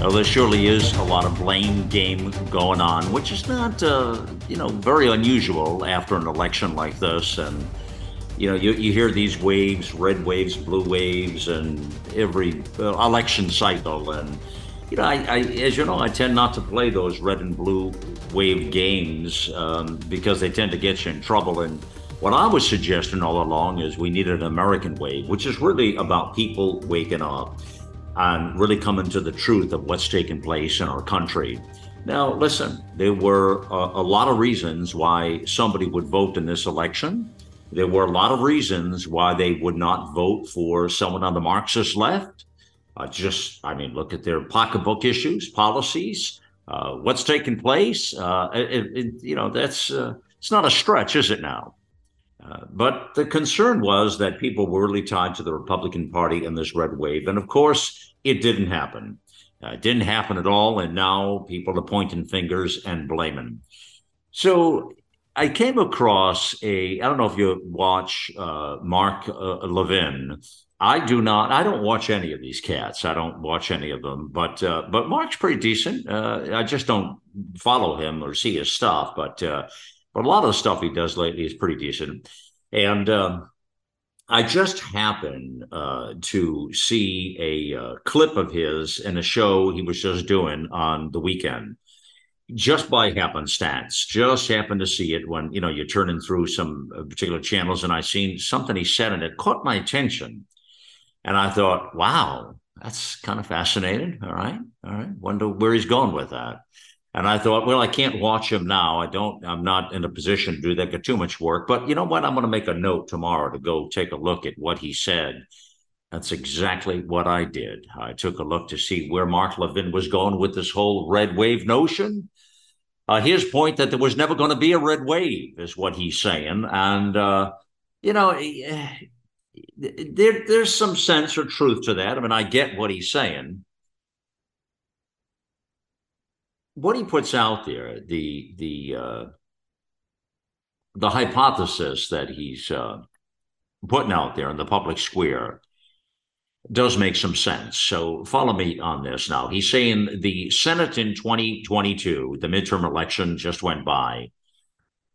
Well, there surely is a lot of blame game going on, which is not, uh, you know, very unusual after an election like this. And, you know, you, you hear these waves, red waves, blue waves, and every uh, election cycle. And, you know, I, I, as you know, I tend not to play those red and blue wave games um, because they tend to get you in trouble. And what I was suggesting all along is we need an American wave, which is really about people waking up and really coming to the truth of what's taking place in our country. Now, listen, there were a, a, lot of reasons why somebody would vote in this election. There were a lot of reasons why they would not vote for someone on the Marxist left. Uh, just, I mean, look at their pocketbook issues, policies, uh, what's taking place. Uh, it, it, you know, that's uh, it's not a stretch, is it now? But the concern was that people were really tied to the Republican Party and this red wave. And of course, it didn't happen. Uh, it didn't happen at all. And now people are pointing fingers and blaming. So I came across a, I don't know if you watch uh, Mark uh, Levin. I do not. I don't watch any of these cats. I don't watch any of them. But uh, but Mark's pretty decent. Uh, I just don't follow him or see his stuff. But but a lot of the stuff he does lately is pretty decent. And um, I just happened uh, to see a uh, clip of his in a show he was just doing on the weekend, just by happenstance. Just happened to see it when you know you're turning through some uh, particular channels, and I seen something he said, and it caught my attention. And I thought, wow, that's kind of fascinating. All right, all right. Wonder where he's going with that. And I thought, well, I can't watch him now. I don't, I'm not in a position to do that, get too much work. But you know what? I'm going to make a note tomorrow to go take a look at what he said. That's exactly what I did. I took a look to see where Mark Levin was going with this whole red wave notion. Uh, his point that there was never going to be a red wave is what he's saying. And, uh, you know, eh, there, there's some sense or truth to that. I mean, I get what he's saying what he puts out there, the the uh, the hypothesis that he's uh, putting out there in the public square does make some sense. So follow me on this now. He's saying the Senate in 2022, the midterm election just went by.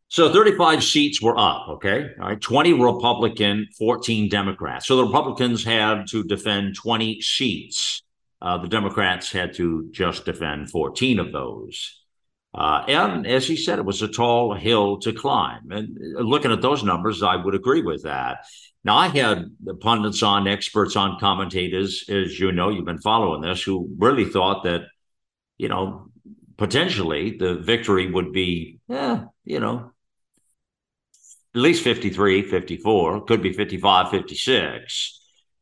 So 35 seats were up, okay? All right, 20 Republican, 14 Democrats. So the Republicans had to defend 20 seats. Uh, the Democrats had to just defend 14 of those. Uh, and as he said, it was a tall hill to climb. And looking at those numbers, I would agree with that. Now, I had pundits on, experts on, commentators, as you know, you've been following this, who really thought that, you know, potentially the victory would be, yeah, you know, at least 53, 54, could be 55, 56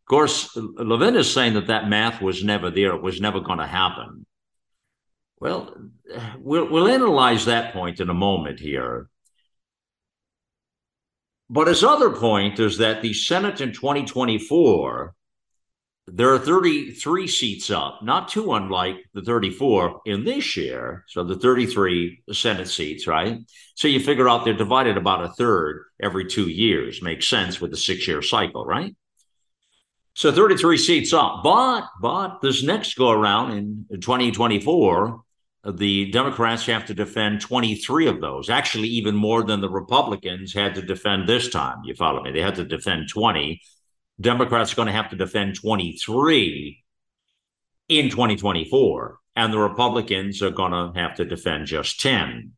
course, Levin is saying that that math was never there. It was never going to happen. Well, well, we'll analyze that point in a moment here. But his other point is that the Senate in 2024, there are 33 seats up, not too unlike the 34 in this year. So the 33 Senate seats, right? So you figure out they're divided about a third every two years. Makes sense with the six year cycle, right? So 33 seats up. But but this next go around in 2024, the Democrats have to defend 23 of those. Actually, even more than the Republicans had to defend this time. You follow me? They had to defend 20. Democrats are going to have to defend 23 in 2024, and the Republicans are going to have to defend just 10.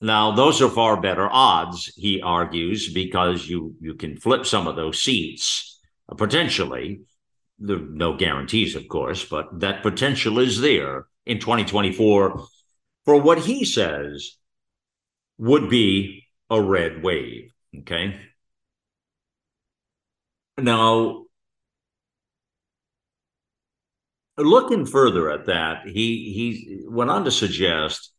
Now, those are far better odds, he argues, because you you can flip some of those seats potentially. There no guarantees, of course, but that potential is there in 2024 for what he says would be a red wave. Okay. Now, looking further at that, he he went on to suggest,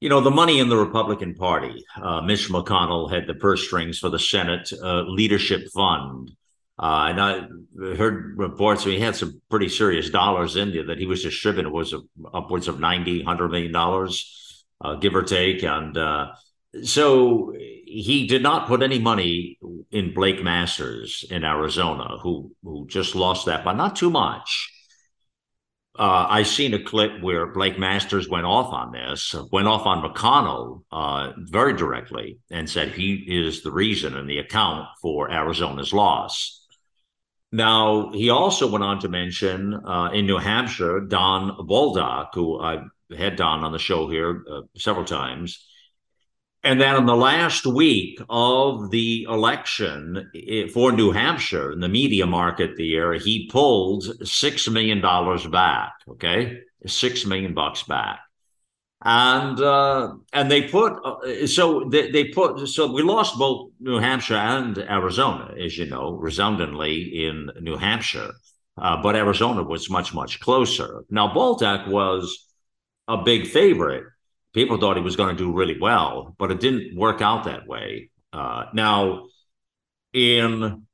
you know, the money in the Republican Party. Uh, Mitch McConnell had the purse strings for the Senate uh, Leadership Fund. Uh, and I heard reports he had some pretty serious dollars in there that he was distributing was upwards of 90, 100 million dollars, uh, give or take. And uh, so he did not put any money in Blake Masters in Arizona, who who just lost that by not too much. Uh, I seen a clip where Blake Masters went off on this, went off on McConnell uh, very directly, and said he is the reason and the account for Arizona's loss. Now, he also went on to mention uh, in New Hampshire, Don Bolduc, who I've had Don on the show here uh, several times. And then in the last week of the election for New Hampshire, in the media market there, he pulled $6 million back. Okay. Six million bucks back and uh, and they put uh, so they, they put so we lost both New Hampshire and Arizona, as you know, resoundingly in New Hampshire, uh, but Arizona was much much closer. Now Bolduc was a big favorite. People thought he was going to do really well, but it didn't work out that way. Uh, now in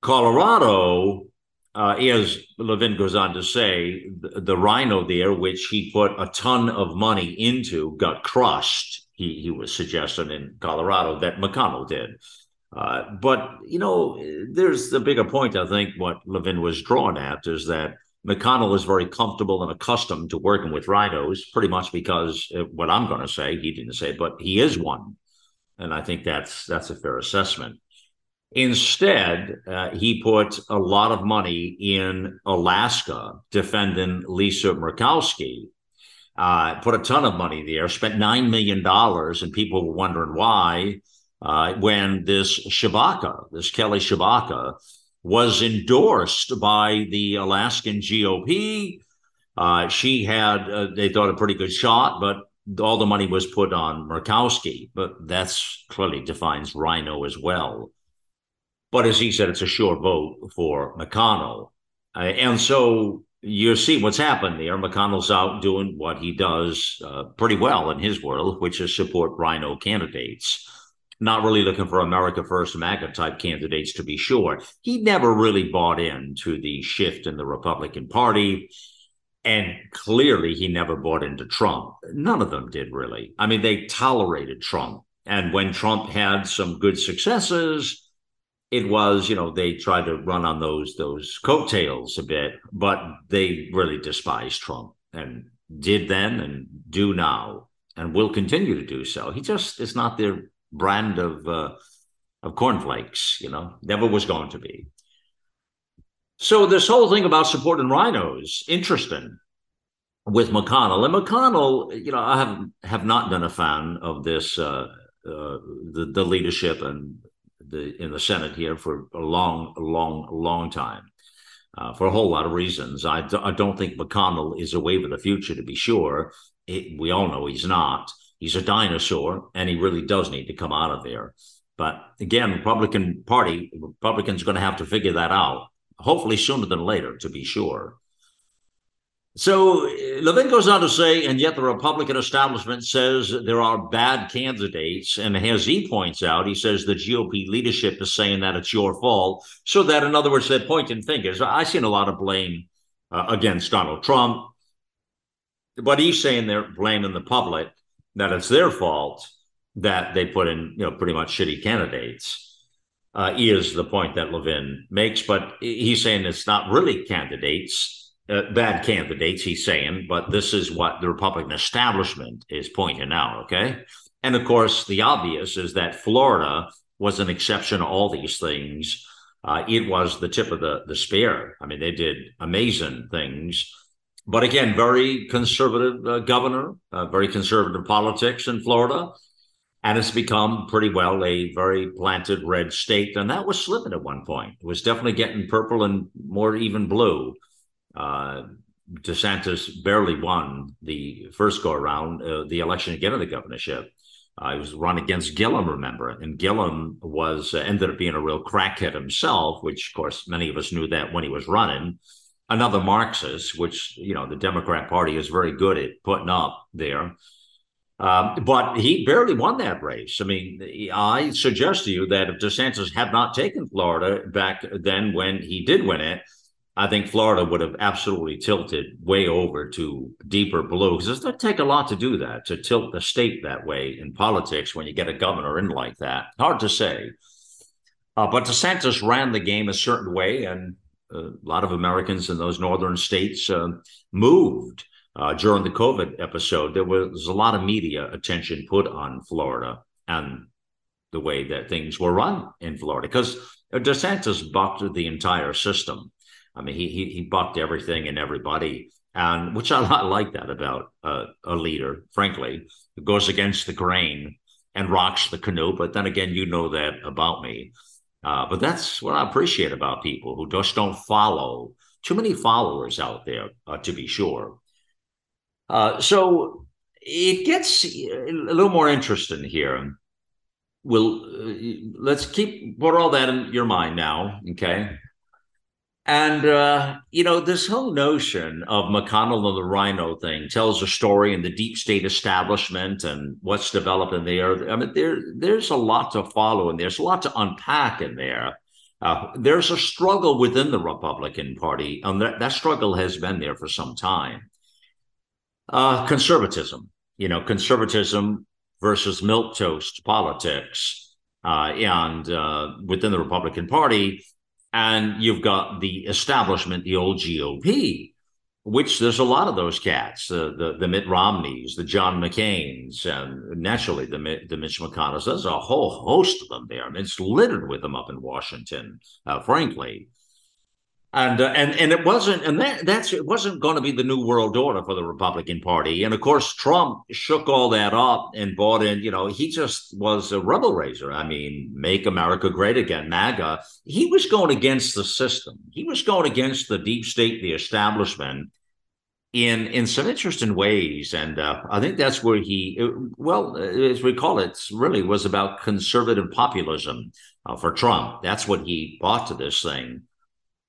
Colorado, uh, as Levin goes on to say, the, the, RINO there, which he put a ton of money into, got crushed. He, he was suggesting in Colorado that McConnell did. Uh, but, you know, there's the bigger point, I think, what Levin was drawn at is that McConnell is very comfortable and accustomed to working with rhinos, pretty much because uh, what I'm going to say, he didn't say, but he is one. And I think that's that's a fair assessment. Instead, uh, he put a lot of money in Alaska defending Lisa Murkowski. Uh, put a ton of money there, spent $9 million, and people were wondering why. Uh, when this Tshibaka, this Kelly Tshibaka, was endorsed by the Alaskan GOP. Uh, she had, uh, they thought, a pretty good shot, but all the money was put on Murkowski. But that's clearly defines Rhino as well. But as he said, it's a sure vote for McConnell. Uh, and so you see what's happened there. McConnell's out doing what he does uh, pretty well in his world, which is support rhino candidates. Not really looking for America First MAGA type candidates, to be sure. He never really bought into the shift in the Republican Party. And clearly, he never bought into Trump. None of them did really. I mean, they tolerated Trump. And when Trump had some good successes, it was, you know, they tried to run on those those coattails a bit, but they really despise Trump and did then and do now and will continue to do so. He just is not their brand of uh, of cornflakes, you know, never was going to be. So this whole thing about supporting rhinos interesting with McConnell. And McConnell, you know, I have have not been a fan of this uh, uh, the the leadership and the in the Senate here for a long, long, long time. Uh, for a whole lot of reasons. I d- I don't think McConnell is a wave of the future, to be sure. It, we all know he's not. He's a dinosaur, and he really does need to come out of there. But again, Republican Party, Republicans are going to have to figure that out, hopefully sooner than later, to be sure. So Levin goes on to say, and yet the Republican establishment says there are bad candidates. And as he points out, he says the GOP leadership is saying that it's your fault. So that, in other words, they're pointing fingers. I've seen a lot of blame uh, against Donald Trump, but he's saying they're blaming the public that it's their fault that they put in, you know, pretty much shitty candidates. Uh, is the point that Levin makes, but he's saying it's not really candidates uh, bad candidates, he's saying, but this is what the Republican establishment is pointing out. Okay. And of course, the obvious is that Florida was an exception to all these things. Uh, it was the tip of the, the spear. I mean, they did amazing things. But again, very conservative uh, governor, uh, very conservative politics in Florida. And it's become pretty well a very planted red state. And that was slipping at one point. It was definitely getting purple and more even blue. Uh, DeSantis barely won the first go around, uh, the election again of the governorship. Uh, he was run against Gillum, remember, and Gillum was uh, ended up being a real crackhead himself, which of course many of us knew that when he was running. another Marxist, which you know the Democrat Party is very good at putting up there. Um, but he barely won that race. I mean, I suggest to you that if DeSantis had not taken Florida back then when he did win it, I think Florida would have absolutely tilted way over to deeper blue because it doesn't take a lot to do that, to tilt the state that way in politics when you get a governor in like that. Hard to say. Uh, but DeSantis ran the game a certain way, and a lot of Americans in those northern states uh, moved uh, during the COVID episode, there was a lot of media attention put on Florida and the way that things were run in Florida because DeSantis bucked the entire system. I mean, he he, he bucked everything and everybody, and which I, like that about uh, a leader. Frankly, who goes against the grain and rocks the canoe. But then again, you know that about me. Uh, but that's what I appreciate about people who just don't follow. Too many followers out there, uh, to be sure. Uh, so it gets a little more interesting here. We'll uh, let's keep put all that in your mind now, okay? And uh, you know, this whole notion of McConnell and the rhino thing tells a story in the deep state establishment and what's developed in there. I mean, there there's a lot to follow, and there's a lot to unpack in there. Uh, there's a struggle within the Republican Party, and that, that struggle has been there for some time. Uh, conservatism, you know, conservatism versus milk toast politics, uh, and uh, within the Republican Party, and you've got the establishment, the old GOP, which there's a lot of those cats, uh, the the Mitt Romneys, the John McCain's, and naturally the the Mitch McConnells. There's a whole host of them there. Mean, it's littered with them up in Washington, uh, frankly and uh, and and it wasn't and that that's it wasn't going to be the new world order for the Republican Party. And of course Trump shook all that up and bought in you know he just was a rebel raiser. I mean make America great again MAGA. He was going against the system. He was going against the deep state the establishment in in some interesting ways. And uh, I think that's where he well as we call it really was about conservative populism uh, for Trump. That's what he brought to this thing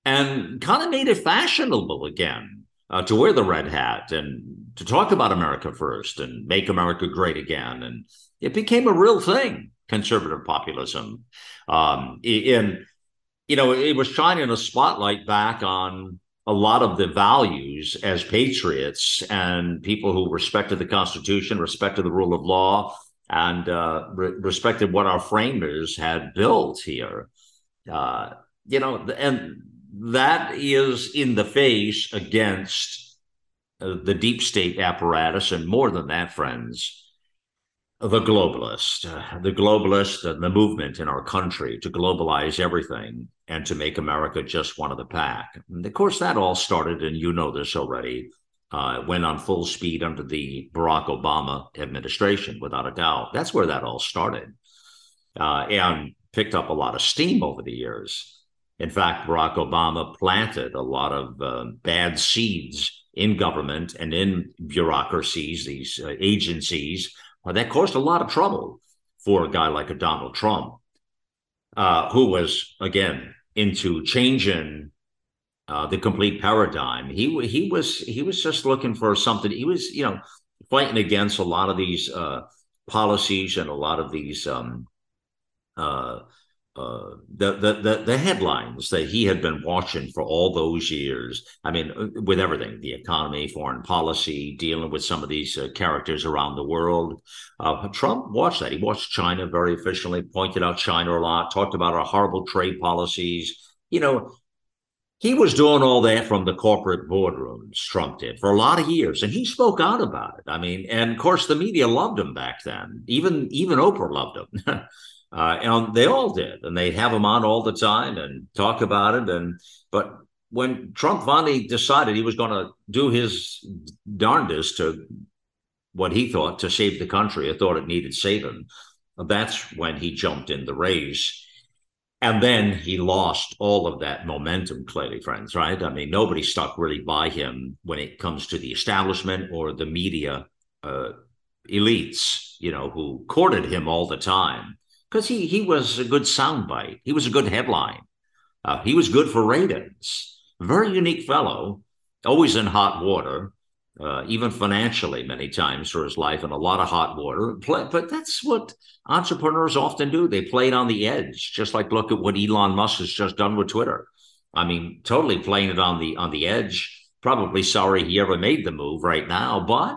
and kind of made it fashionable again uh, to wear the red hat and to talk about America first and make America great again. And it became a real thing, conservative populism. Um, and, you know, it was shining a spotlight back on a lot of the values as patriots and people who respected the Constitution, respected the rule of law, and uh, re- respected what our framers had built here. Uh, you know, and that is in the face against uh, the deep state apparatus, and more than that, friends, the globalist, uh, the globalist, and the movement in our country to globalize everything and to make America just one of the pack. And of course, that all started, and you know this already, uh, went on full speed under the Barack Obama administration, without a doubt. That's where that all started, uh, and picked up a lot of steam over the years. In fact, Barack Obama planted a lot of uh, bad seeds in government and in bureaucracies, these uh, agencies, uh, that caused a lot of trouble for a guy like a Donald Trump, uh, who was, again, into changing uh, the complete paradigm. He, he, was, he was just looking for something. He was, you know, fighting against a lot of these policies and a lot of these um, uh, the, the, the the headlines that he had been watching for all those years. I mean, uh, with everything, the economy, foreign policy, dealing with some of these uh, characters around the world. Uh, Trump watched that. He watched China very efficiently, pointed out China a lot, talked about our horrible trade policies. You know, he was doing all that from the corporate boardrooms, Trump did, for a lot of years. And he spoke out about it. I mean, and of course, the media loved him back then. Even even Oprah loved him. Uh, and they all did, and they'd have him on all the time and talk about it. And but when Trump finally decided he was going to do his darndest to what he thought to save the country, or thought it needed saving, that's when he jumped in the race. And then he lost all of that momentum, clearly, friends, right? I mean, nobody stuck really by him when it comes to the establishment or the media uh, elites, you know, who courted him all the time because he he was a good soundbite. He was a good headline. Uh, he was good for ratings. very unique fellow, always in hot water, uh, even financially many times for his life in a lot of hot water. But that's what entrepreneurs often do. They play it on the edge, just like look at what Elon Musk has just done with Twitter. I mean, totally playing it on the on the edge. Probably sorry he ever made the move right now, but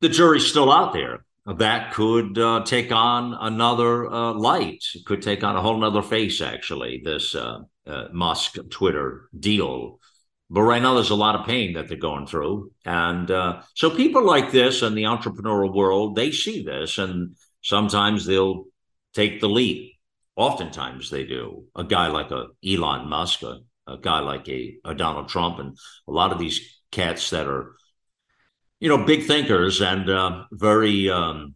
the jury's still out there. That could uh, take on another uh, light. Could take on a whole other face. Actually, this uh, uh, Musk Twitter deal but right now, there's a lot of pain that they're going through. And uh, so people like this in the entrepreneurial world, they see this and sometimes they'll take the leap. Oftentimes they do. A guy like a Elon Musk, a, a guy like a, a Donald Trump, and a lot of these cats that are, you know, big thinkers and uh, very um,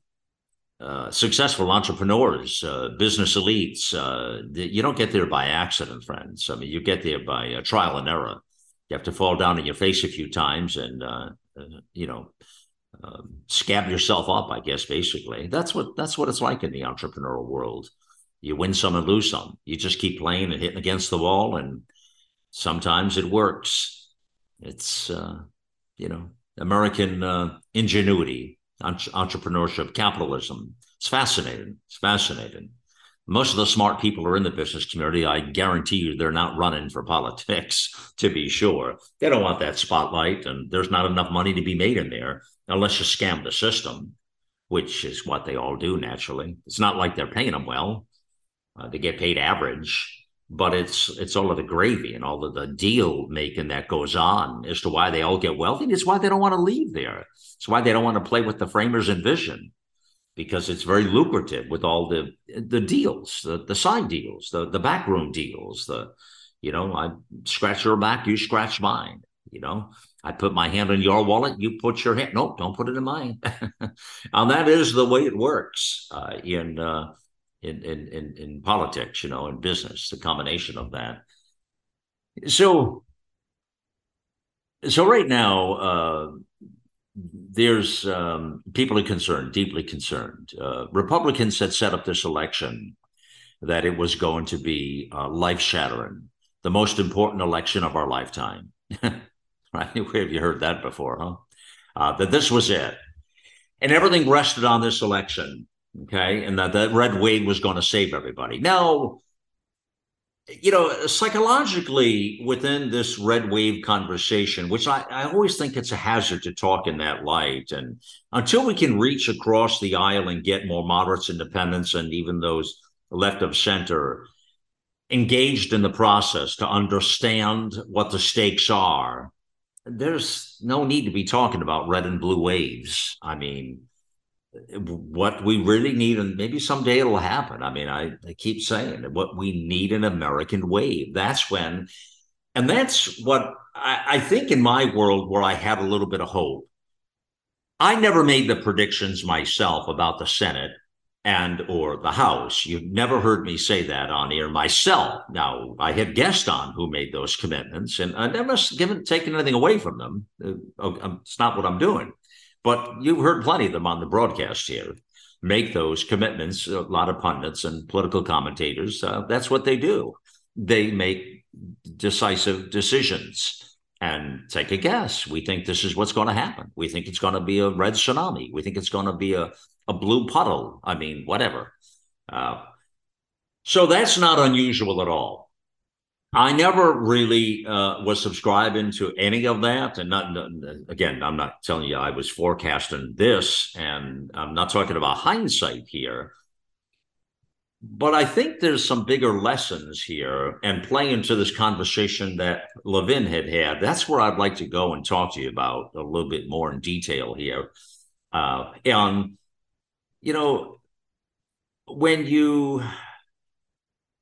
uh, successful entrepreneurs, uh, business elites. Uh, you don't get there by accident, friends. I mean, you get there by trial and error you have to fall down on your face a few times and uh, uh, you know um, scab yourself up i guess basically that's what that's what it's like in the entrepreneurial world you win some and lose some you just keep playing and hitting against the wall and sometimes it works it's you know american uh, ingenuity entrepreneurship capitalism it's fascinating it's fascinating most of the smart people are in the business community. I guarantee you they're not running for politics, to be sure. They don't want that spotlight, and there's not enough money to be made in there unless you scam the system, which is what they all do naturally. It's not like they're paying them well. Uh, they get paid average, but it's it's all of the gravy and all of the deal making that goes on as to why they all get wealthy. It's why they don't want to leave there. It's why they don't want to play with the framers' envision because it's very lucrative with all the the deals, the, the side deals, the the backroom deals. The you know, I scratch your back, you scratch mine. You know, I put my hand in your wallet, you put your hand. Nope, don't put it in mine. and that is the way it works uh, in, uh, in in in in politics. You know, in business, the combination of that. So, so right now. Uh, there's um, people are concerned, deeply concerned. Uh, Republicans had set up this election that it was going to be uh, life shattering, the most important election of our lifetime. right? Where have you heard that before, huh? Uh, that this was it. And everything rested on this election. Okay. And that, that red wave was going to save everybody. Now, you know, psychologically within this red wave conversation, which I, I always think it's a hazard to talk in that light. And until we can reach across the aisle and get more moderates, independents, and even those left of center engaged in the process to understand what the stakes are, there's no need to be talking about red and blue waves. I mean, what we really need, and maybe someday it'll happen. I mean, I, I keep saying what we need an American wave. That's when, and that's what I, I think in my world where I had a little bit of hope. I never made the predictions myself about the Senate and or the House. You've never heard me say that on air myself. Now I had guests on who made those commitments, and I never given taken anything away from them. Uh, it's not what I'm doing. But you've heard plenty of them on the broadcast here make those commitments. A lot of pundits and political commentators, uh, that's what they do. They make decisive decisions and take a guess. We think this is what's going to happen. We think it's going to be a red tsunami. We think it's going to be a, a blue puddle. I mean, whatever. Uh, so that's not unusual at all. I never really uh, was subscribing to any of that, and not again. I'm not telling you I was forecasting this, and I'm not talking about hindsight here. But I think there's some bigger lessons here, and playing into this conversation that Levin had had. That's where I'd like to go and talk to you about a little bit more in detail here. Uh, and you know, when you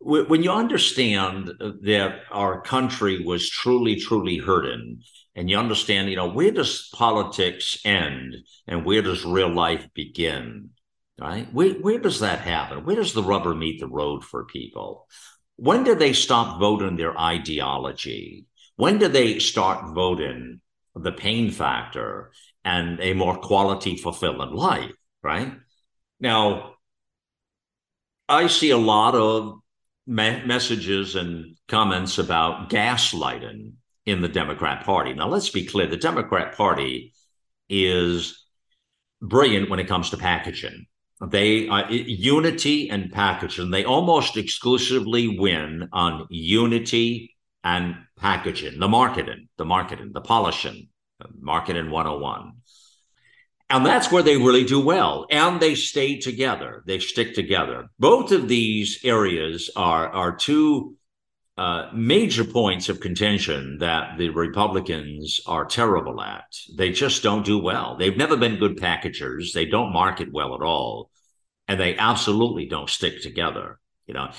when you understand that our country was truly, truly hurting, and you understand, you know, where does politics end and where does real life begin? Right? Where, where does that happen? Where does the rubber meet the road for people? When do they stop voting their ideology? When do they start voting the pain factor and a more quality, fulfilling life? Right? Now, I see a lot of me- messages and comments about gaslighting in the Democrat Party. Now, let's be clear the Democrat Party is brilliant when it comes to packaging. They uh, unity and packaging. They almost exclusively win on unity and packaging, the marketing, the marketing, the polishing, marketing 101. And that's where they really do well. And they stay together. They stick together. Both of these areas are, are two uh, major points of contention that the Republicans are terrible at. They just don't do well. They've never been good packagers. They don't market well at all. And they absolutely don't stick together, you know.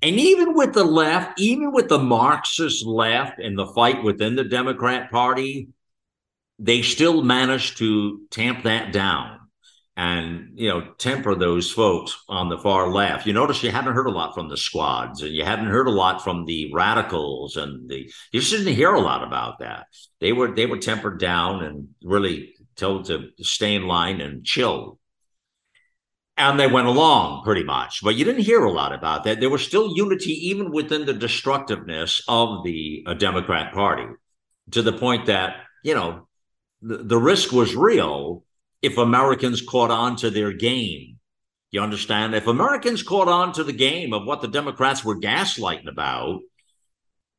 And even with the left, even with the Marxist left and the fight within the Democrat Party, they still managed to tamp that down and you know temper those folks on the far left. You notice you haven't heard a lot from the squads and you haven't heard a lot from the radicals and the you shouldn't hear a lot about that. They were they were tempered down and really told to stay in line and chill. And they went along pretty much but you didn't hear a lot about that. There was still unity even within the destructiveness of the uh, democrat party to the point that you know the, risk was real if Americans caught on to their game. You understand? If Americans caught on to the game of what the Democrats were gaslighting about,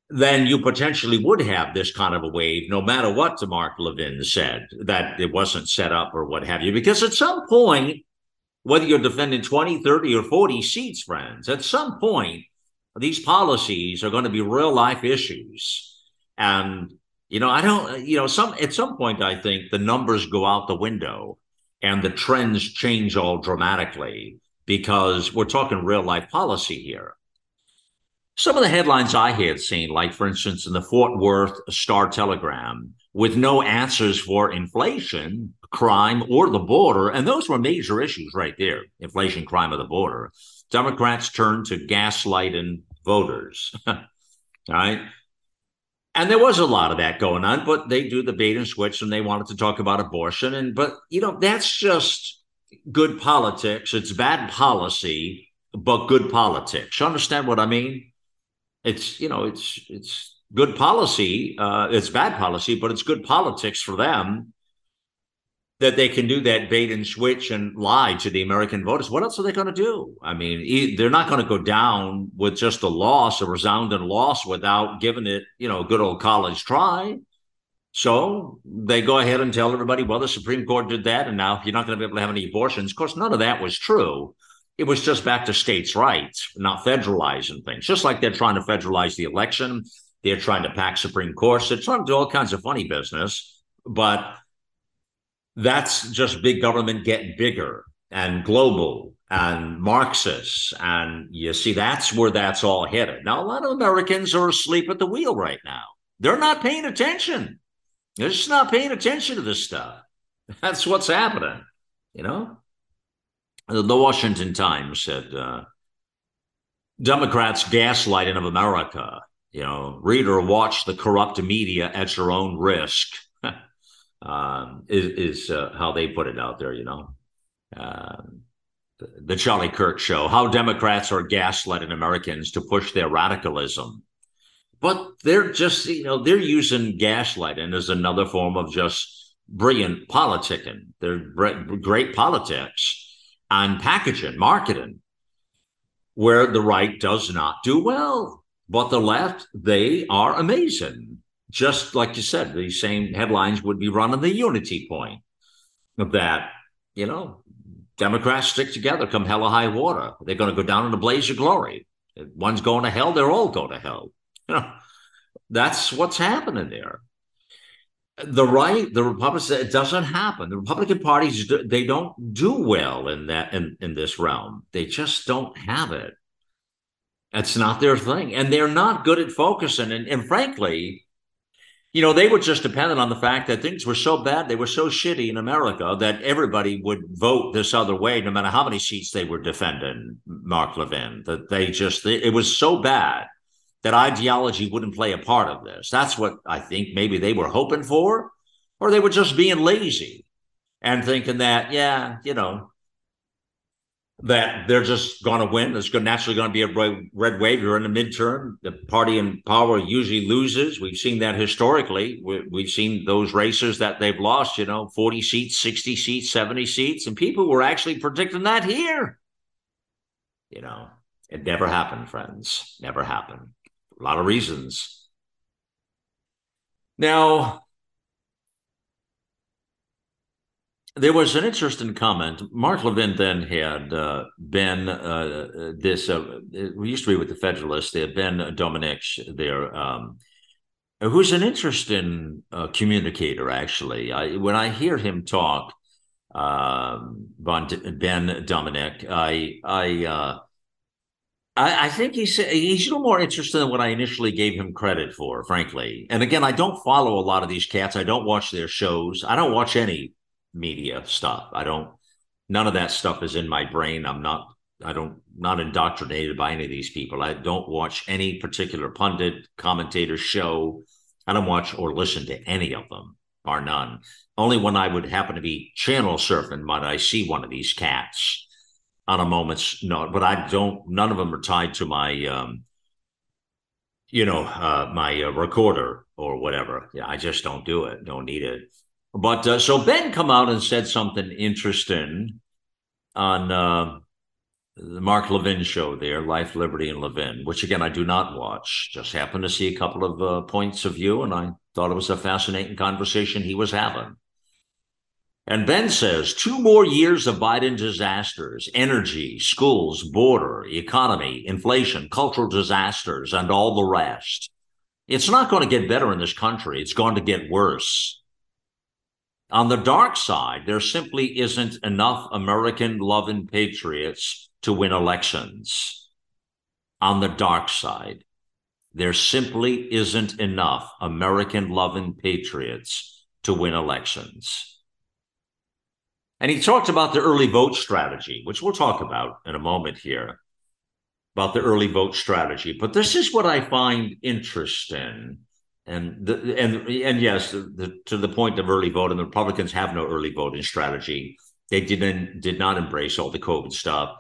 then you potentially would have this kind of a wave, no matter what Mark Levin said, that it wasn't set up or what have you. Because at some point, whether you're defending 20, 30, or 40 seats, friends, at some point, these policies are going to be real life issues. And you know, I don't, uh, you know, some at some point I think the numbers go out the window and the trends change all dramatically because we're talking real life policy here. Some of the headlines I had seen, like for instance, in the Fort Worth Star Telegram, with no answers for inflation, crime, or the border, and those were major issues right there inflation, crime, or the border. Democrats turned to gaslighting voters. All right. And there was a lot of that going on, but they do the bait and switch and they wanted to talk about abortion. And, but, you know, that's just good politics. It's bad policy, but good politics. You understand what I mean? It's, you know, it's, it's good policy. Uh, it's bad policy, but it's good politics for them that they can do that bait and switch and lie to the American voters. What else are they going to do? I mean, they're not going to go down with just a loss, a resounding loss, without giving it, you know, a good old college try. So they go ahead and tell everybody, well, the Supreme Court did that, and now you're not going to be able to have any abortions. Of course, none of that was true. It was just back to states' rights, not federalizing things. Just like they're trying to federalize the election, they're trying to pack Supreme Courts, they're trying to do all kinds of funny business. But that's just big government getting bigger and global and Marxists. And you see, that's where that's all headed. Now, a lot of Americans are asleep at the wheel right now. They're not paying attention. They're just not paying attention to this stuff. That's what's happening, you know? The Washington Times said, uh, Democrats gaslighting of America. You know, read or watch the corrupt media at your own risk um, is, is uh, how they put it out there, you know. Uh, the, Charlie Kirk show, how Democrats are gaslighting Americans to push their radicalism. But they're just, you know, they're using gaslighting as another form of just brilliant politicking. They're great politics and packaging, marketing, where the right does not do well. But the left, they are amazing just like you said, these same headlines would be run on the unity point of that, you know, Democrats stick together come hell or high water. They're going to go down in a blaze of glory. If one's going to hell, they're all going to hell. You know, that's what's happening there. The right, the Republicans, it doesn't happen. The Republican parties, they don't do well in that in, in this realm. They just don't have it. That's not their thing, and they're not good at focusing. And, and frankly, you know, they were just dependent on the fact that things were so bad, they were so shitty in America that everybody would vote this other way, no matter how many seats they were defending Mark Levin. That they just, it was so bad that ideology wouldn't play a part of this. That's what I think maybe they were hoping for, or they were just being lazy and thinking that, yeah, you know, that they're just going to win. There's naturally going to be a red wave. You're in the midterm. The party in power usually loses. We've seen that historically. We've seen those races that they've lost, you know, 40 seats, 60 seats, 70 seats. And people were actually predicting that here. You know, it never happened, friends. Never happened. A lot of reasons. Now, there was an interesting comment. Mark Levin then had uh, Ben, uh, this, uh, we used to be with the Federalists, they had Ben Domenech there, um, who's an interesting uh, communicator, actually. I, when I hear him talk, um, Ben Domenech, I, I, uh, I, I, think he's he's a little more interesting than what I initially gave him credit for, frankly. And again, I don't follow a lot of these cats. I don't watch their shows. I don't watch any media stuff. I don't. None of that stuff is in my brain. I'm not. I don't. Not indoctrinated by any of these people. I don't watch any particular pundit commentator show. I don't watch or listen to any of them, bar none. Only when I would happen to be channel surfing might I see one of these cats on a moment's note, but I don't. None of them are tied to my, um, you know, uh, my uh, recorder or whatever. Yeah, I just don't do it. Don't need it. But uh, so Ben come out and said something interesting on uh, the Mark Levin show there, Life, Liberty, and Levin, which again I do not watch. Just happened to see a couple of uh, points of view, and I thought it was a fascinating conversation he was having. And Ben says two more years of Biden disasters energy, schools, border, economy, inflation, cultural disasters, and all the rest. It's not going to get better in this country. It's going to get worse. On the dark side, there simply isn't enough American loving patriots to win elections. On the dark side, there simply isn't enough American loving patriots to win elections. And he talked about the early vote strategy, which we'll talk about in a moment here, about the early vote strategy. But this is what I find interesting. And the, and and yes, the, to the point of early vote, and the Republicans have no early voting strategy. They didn't did not embrace all the COVID stuff,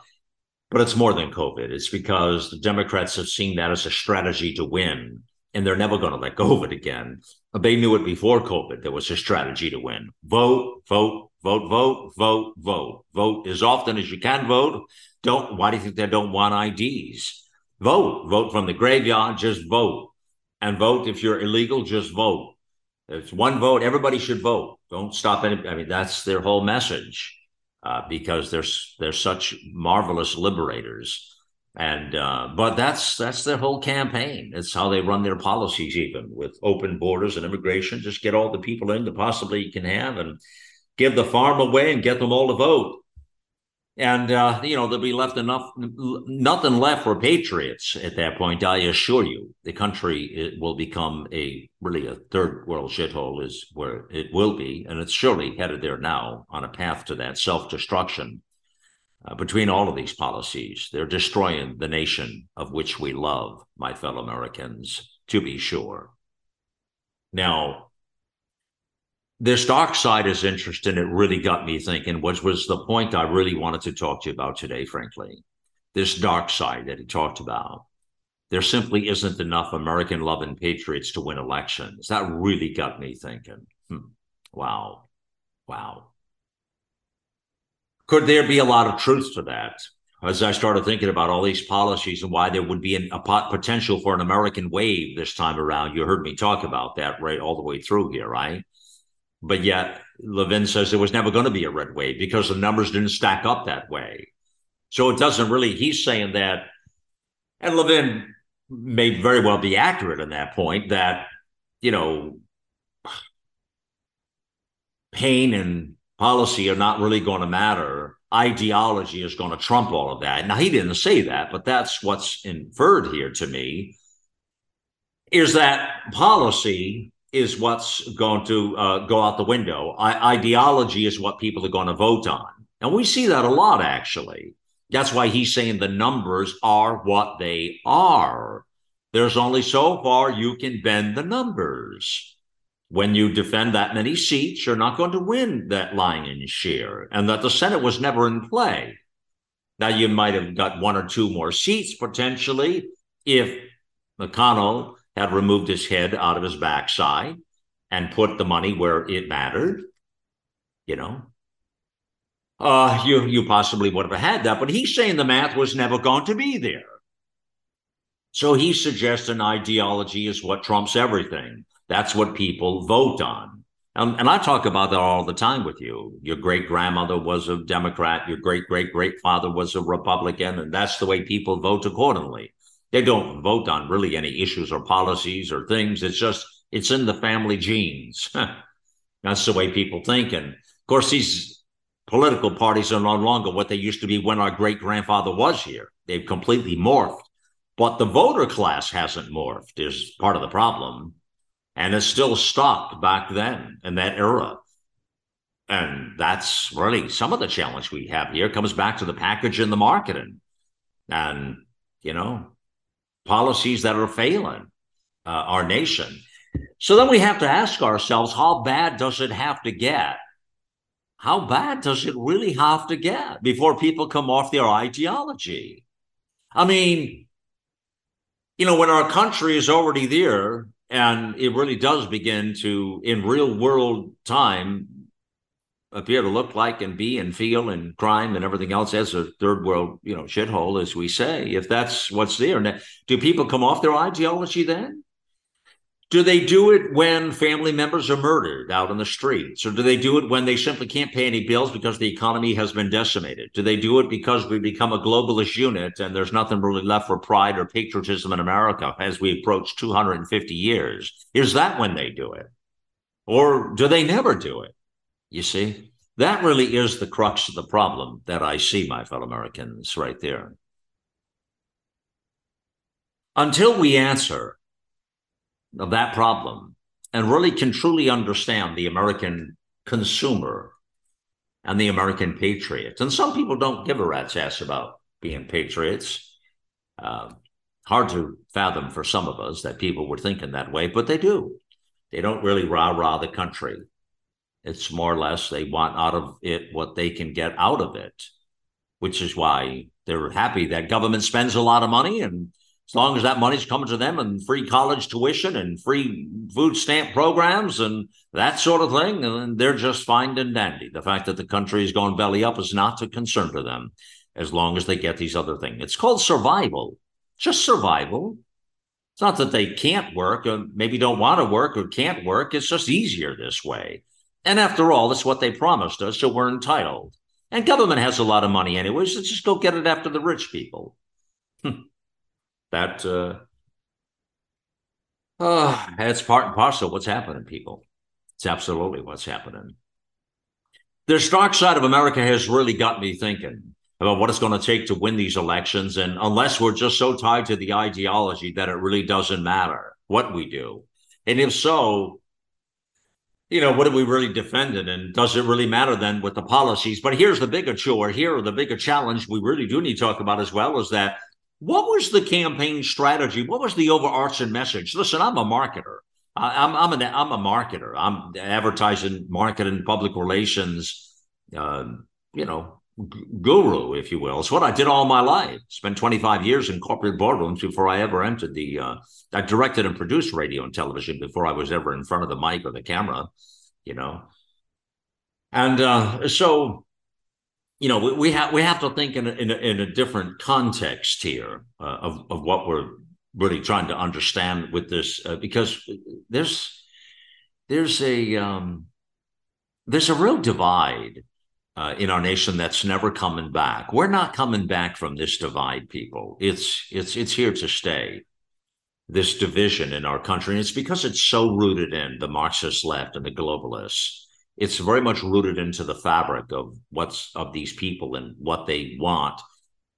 but it's more than COVID. It's because the Democrats have seen that as a strategy to win, and they're never going to let go of it again. They knew it before COVID. There was a strategy to win. Vote, vote, Vote, vote, vote, vote. Vote as often as you can vote. Don't, why do you think they don't want IDs? Vote. Vote from the graveyard, just vote. And vote if you're illegal, just vote. It's one vote. Everybody should vote. Don't stop any. I mean, that's their whole message uh, because they're, they're such marvelous liberators. And uh, but that's that's their whole campaign. It's how they run their policies, even with open borders and immigration. Just get all the people in that possibly you can have, and give the farm away and get them all to vote. And uh, you know there'll be left enough, nothing left for patriots at that point. I assure you, the country will become a really a third world shithole, is where it will be, and it's surely headed there now on a path to that self destruction. Uh, between all of these policies, they're destroying the nation of which we love, my fellow Americans, to be sure. Now, this dark side is interesting. It really got me thinking, which was the point I really wanted to talk to you about today, frankly. This dark side that he talked about. There simply isn't enough American love and patriots to win elections. That really got me thinking. Hmm. Wow. Wow. Could there be a lot of truth to that? As I started thinking about all these policies and why there would be an, a potential for an American wave this time around, you heard me talk about that right all the way through here, right? But yet, Levin says there was never going to be a red wave because the numbers didn't stack up that way. So it doesn't really, he's saying that, and Levin may very well be accurate in that point that, you know, pain and policy are not really going to matter. Ideology is going to trump all of that. Now, he didn't say that, but that's what's inferred here to me is that policy is what's going to uh, go out the window. I- ideology is what people are going to vote on. And we see that a lot, actually. That's why he's saying the numbers are what they are. There's only so far you can bend the numbers. When you defend that many seats, you're not going to win that lion's share, and that the Senate was never in play. Now, you might have got one or two more seats potentially if McConnell had removed his head out of his backside and put the money where it mattered. You know, uh, you you possibly would have had that, but he's saying the math was never going to be there. So he suggests an ideology is what trumps everything. That's what people vote on. Um, and I talk about that all the time with you. Your great grandmother was a Democrat, your great great great father was a Republican, and that's the way people vote accordingly. They don't vote on really any issues or policies or things. It's just it's in the family genes. that's the way people think. And of course, these political parties are no longer what they used to be when our great grandfather was here. They've completely morphed. But the voter class hasn't morphed, is part of the problem. And it's still stopped back then in that era. And that's really some of the challenge we have here comes back to the package and the marketing and, you know, policies that are failing uh, our nation. So then we have to ask ourselves how bad does it have to get? How bad does it really have to get before people come off their ideology? I mean, you know, when our country is already there and it really does begin to, in real world time, appear to look like and be and feel and crime and everything else as a third world, you know, shithole, as we say, if that's what's there. Now, do people come off their ideology then? Do they do it when family members are murdered out on the streets? Or do they do it when they simply can't pay any bills because the economy has been decimated? Do they do it because we become a globalist unit and there's nothing really left for pride or patriotism in America as we approach 250 years? Is that when they do it? Or do they never do it? You see, that really is the crux of the problem that I see, my fellow Americans, right there. Until we answer that problem and really can truly understand the American consumer and the American patriot. And some people don't give a rat's ass about being patriots. Uh, hard to fathom for some of us that people were thinking that way, but they do. They don't really rah rah the country. It's more or less they want out of it what they can get out of it, which is why they're happy that government spends a lot of money and as long as that money's coming to them and free college tuition and free food stamp programs and that sort of thing, and they're just fine and dandy. The fact that the country is going belly up is not a concern to them as long as they get these other things. It's called survival, just survival. It's not that they can't work or maybe don't want to work or can't work. It's just easier this way. And after all, that's what they promised us, so we're entitled. And government has a lot of money anyways. Let's just go get it after the rich people. Hmm that uh, uh, it's part and parcel what's happening, people. It's absolutely what's happening. The dark side of America has really got me thinking about what it's going to take to win these elections. And unless we're just so tied to the ideology that it really doesn't matter what we do. And if so, you know, what are we really defending? And does it really matter then with the policies? But here's the bigger chore here, the bigger challenge we really do need to talk about as well is that what was the campaign strategy? What was the overarching message? Listen, I'm a marketer. I'm I'm, an, I'm a marketer. I'm advertising, marketing, public relations, uh, you know, guru, if you will. It's what I did all my life. Spent 25 years in corporate boardrooms before I ever entered the. Uh, I directed and produced radio and television before I was ever in front of the mic or the camera, you know. And uh, so you know, we, we have we have to think in a, in a, in a different context here uh, of of what we're really trying to understand with this, uh, because there's there's a um, there's a real divide uh, in our nation that's never coming back. We're not coming back from this divide, people. It's it's it's here to stay. This division in our country, and it's because it's so rooted in the Marxist left and the globalists it's very much rooted into the fabric of what's of these people and what they want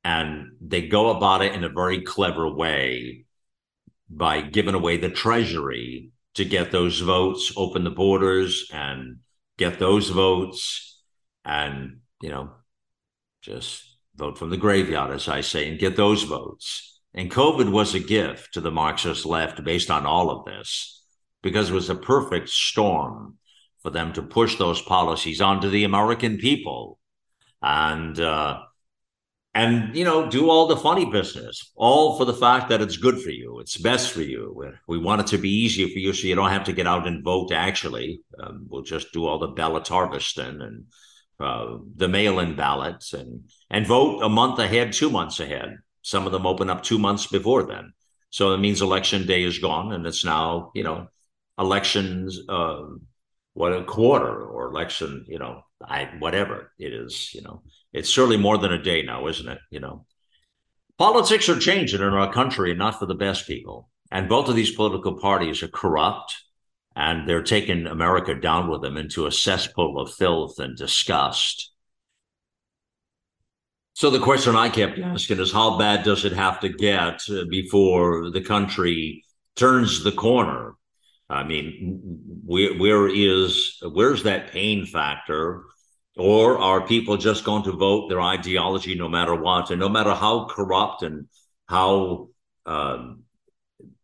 and they go about it in a very clever way by giving away the treasury to get those votes open the borders and get those votes and you know just vote from the graveyard as i say and get those votes. And covid was a gift to the marxist left based on all of this because it was a perfect storm for them to push those policies onto the American people. And uh, and you know do all the funny business all for the fact that it's good for you. It's best for you. We want it to be easier for you so you don't have to get out and vote actually. Um, we'll just do all the ballot harvesting and uh, the mail-in ballots and and vote a month ahead two months ahead some of them open up two months before then so it means election day is gone and it's now you know elections uh, what a quarter or election you know I whatever it is you know it's certainly more than a day now, isn't it? You know, politics are changing in our country, not for the best people. And both of these political parties are corrupt, and they're taking America down with them into a cesspool of filth and disgust. So the question I kept asking is, how bad does it have to get before the country turns the corner? I mean, where, where is where's that pain factor? Or are people just going to vote their ideology no matter what? And no matter how corrupt and how, um,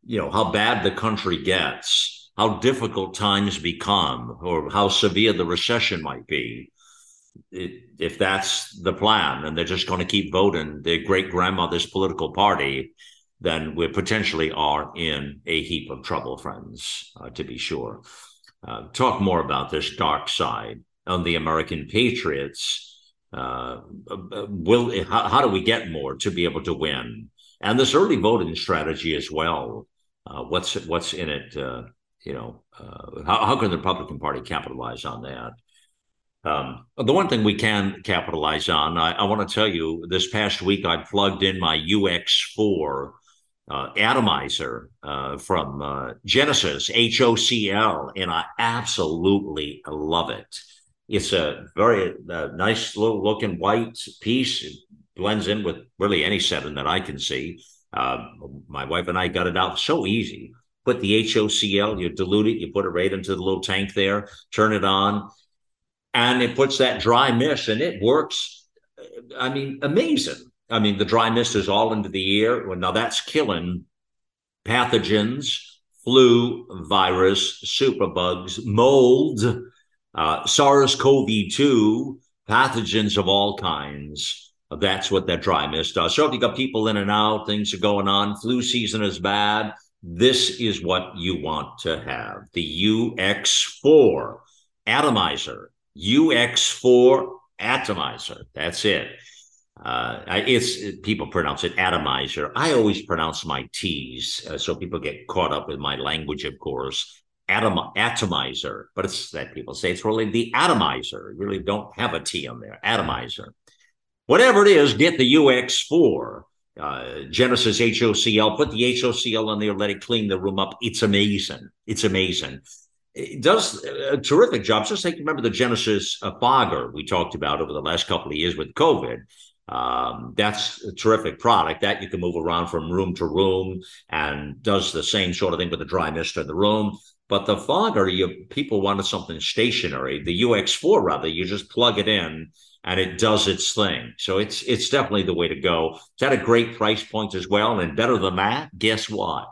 you know, how bad the country gets, how difficult times become, or how severe the recession might be, it, if that's the plan and they're just going to keep voting their great grandmother's political party, then we potentially are in a heap of trouble, friends, uh, to be sure. Uh, talk more about this dark side on the American Patriots. Uh, will how, how, do we get more to be able to win? And this early voting strategy as well. Uh, what's what's in it? You know, uh, how, how can the Republican Party capitalize on that? Um, the one thing we can capitalize on, I, I want to tell you, this past week I plugged in my UX4 uh, atomizer uh, from uh, Genesis, HOCL, and I absolutely love it. It's a very uh, nice little looking white piece. It blends in with really any setting that I can see. Uh, my wife and I got it out so easy. Put the HOCL, you dilute it, you put it right into the little tank there, turn it on, and it puts that dry mist, and it works. I mean, amazing. I mean, the dry mist is all into the air. Well, now that's killing pathogens, flu, virus, superbugs, mold, uh, SARS CoV 2, pathogens of all kinds. That's what that dry mist does. So if you got people in and out, things are going on, flu season is bad. This is what you want to have the UX4 atomizer. UX4 atomizer. That's it. Uh, it's people pronounce it atomizer. I always pronounce my T's, uh, so people get caught up with my language, of course atom atomizer, but it's that people say it's really the atomizer. You really don't have a T on there, atomizer. Whatever it is, get the UX4. Uh, Genesis HOCL, put the HOCL on there, let it clean the room up. It's amazing. It's amazing. It does a terrific job. Just like remember the Genesis uh, fogger we talked about over the last couple of years with COVID. Um, that's a terrific product that you can move around from room to room and does the same sort of thing with the dry mist in the room. But the fogger, you people wanted something stationary. The UX4 rather, you just plug it in and it does its thing. So it's it's definitely the way to go. It's at a great price point as well. And better than that, guess what?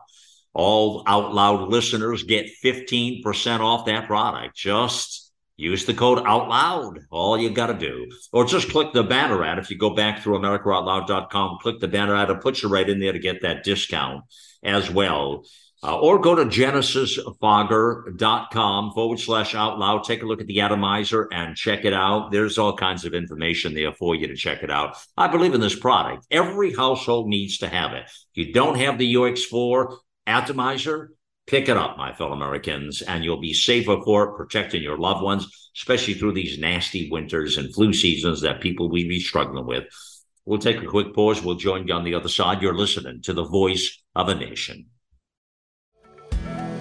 All out loud listeners get 15% off that product. Just use the code out loud. All you got to do. Or just click the banner ad. If you go back through AmericaOutloud.com, click the banner ad, it puts you right in there to get that discount as well. Uh, or go to genesisfogger.com forward slash out loud. Take a look at the atomizer and check it out. There's all kinds of information there for you to check it out. I believe in this product. Every household needs to have it. If you don't have the UX4 atomizer, pick it up, my fellow Americans, and you'll be safer for it, protecting your loved ones, especially through these nasty winters and flu seasons that people will be struggling with. We'll take a quick pause. We'll join you on the other side. You're listening to the voice of a nation.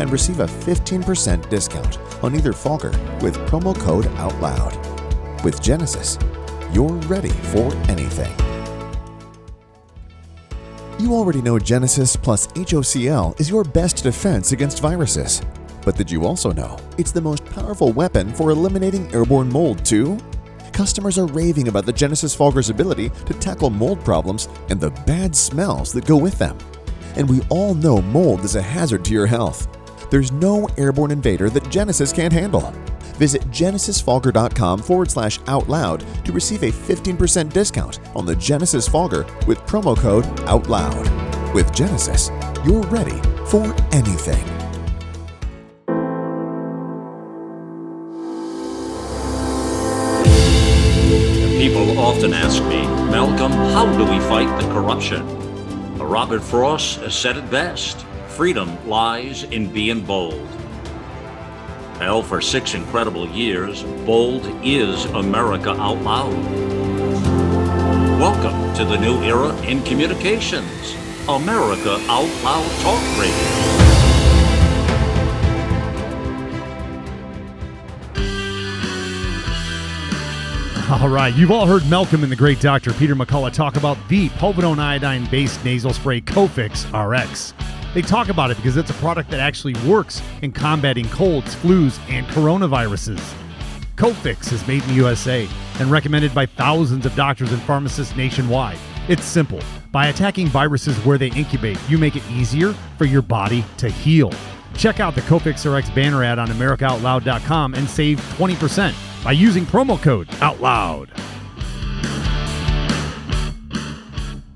and receive a 15% discount on either Fogger with promo code OUTLOUD. With Genesis, you're ready for anything. You already know Genesis plus HOCl is your best defense against viruses. But did you also know it's the most powerful weapon for eliminating airborne mold, too? Customers are raving about the Genesis Fogger's ability to tackle mold problems and the bad smells that go with them. And we all know mold is a hazard to your health. There's no airborne invader that Genesis can't handle. Visit genesisfogger.com forward slash out loud to receive a 15% discount on the Genesis Fogger with promo code OUTLOUD. With Genesis, you're ready for anything. People often ask me, Malcolm, how do we fight the corruption? Robert Frost has said it best freedom lies in being bold. Hell, for six incredible years, Bold is America Out Loud. Welcome to the new era in communications America Out Loud Talk Radio. All right, you've all heard Malcolm and the great Dr. Peter McCullough talk about the povidone iodine based nasal spray Cofix RX. They talk about it because it's a product that actually works in combating colds, flus, and coronaviruses. Cofix is made in the USA and recommended by thousands of doctors and pharmacists nationwide. It's simple. By attacking viruses where they incubate, you make it easier for your body to heal. Check out the Cofix RX banner ad on AmericaOutloud.com and save 20% by using promo code OUTLOUD.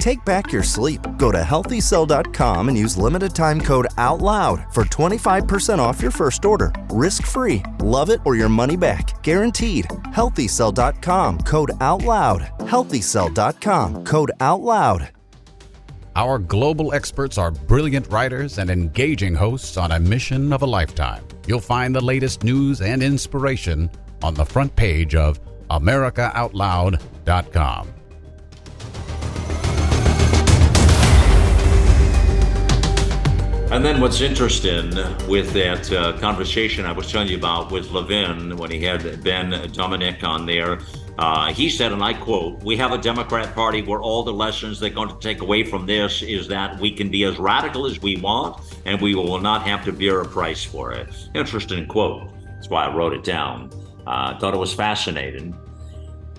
Take back your sleep. Go to healthycell.com and use limited time code OUTLOUD for 25% off your first order. Risk free. Love it or your money back. Guaranteed. Healthycell.com code OUTLOUD. Healthycell.com code OUTLOUD. Our global experts are brilliant writers and engaging hosts on a mission of a lifetime. You'll find the latest news and inspiration on the front page of AmericaOutloud.com. And then what's interesting with that uh, conversation I was telling you about with Levin when he had Ben Domenech on there, uh, he said, and I quote, We have a Democrat Party where all the lessons they're going to take away from this is that we can be as radical as we want and we will not have to bear a price for it. Interesting quote. That's why I wrote it down. I uh, thought it was fascinating.